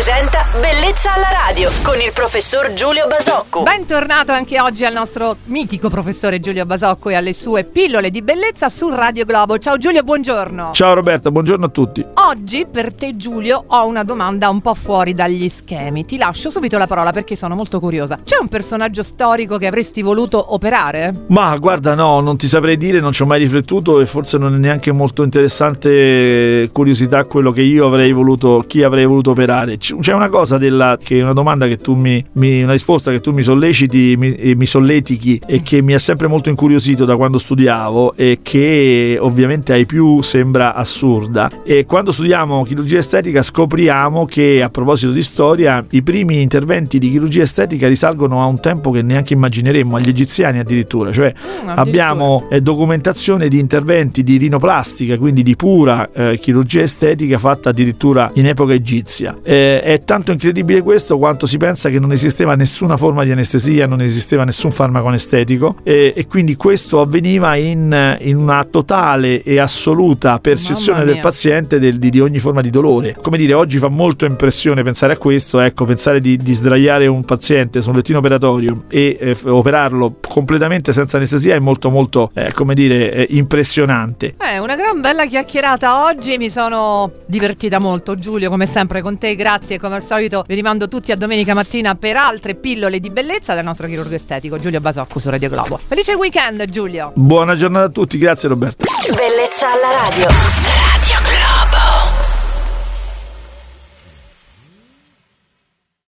presenta Bellezza alla radio con il professor Giulio Basocco. Bentornato anche oggi al nostro mitico professore Giulio Basocco e alle sue pillole di bellezza su Radio Globo. Ciao Giulio, buongiorno. Ciao Roberta, buongiorno a tutti. Oggi per te Giulio ho una domanda un po' fuori dagli schemi. Ti lascio subito la parola perché sono molto curiosa. C'è un personaggio storico che avresti voluto operare? Ma guarda, no, non ti saprei dire, non ci ho mai riflettuto e forse non è neanche molto interessante curiosità quello che io avrei voluto, chi avrei voluto operare. C'è una cosa della, che è una domanda che tu mi, mi una risposta che tu mi solleciti, mi, e mi solletichi e che mi ha sempre molto incuriosito da quando studiavo e che ovviamente ai più sembra assurda. E quando studiamo chirurgia estetica scopriamo che a proposito di storia i primi interventi di chirurgia estetica risalgono a un tempo che neanche immagineremmo, agli egiziani addirittura, cioè Mm, abbiamo eh, documentazione di interventi di rinoplastica, quindi di pura eh, chirurgia estetica fatta addirittura in epoca egizia. Eh, è tanto incredibile questo quanto si pensa che non esisteva nessuna forma di anestesia, non esisteva nessun farmaco anestetico e, e quindi questo avveniva in, in una totale e assoluta percezione del paziente del- di, di ogni forma di dolore. Come dire, oggi fa molto impressione pensare a questo, ecco, pensare di, di sdraiare un paziente su un lettino operatorio e eh, operarlo completamente senza anestesia è molto molto, eh, come dire, eh, impressionante. Eh, una gran bella chiacchierata oggi, mi sono divertita molto Giulio, come sempre con te, grazie, come al solito vi rimando tutti a domenica mattina per altre pillole di bellezza del nostro chirurgo estetico Giulio Basocco su Radio Globo. Felice weekend Giulio! Buona giornata a tutti, grazie Roberto. Bellezza alla radio.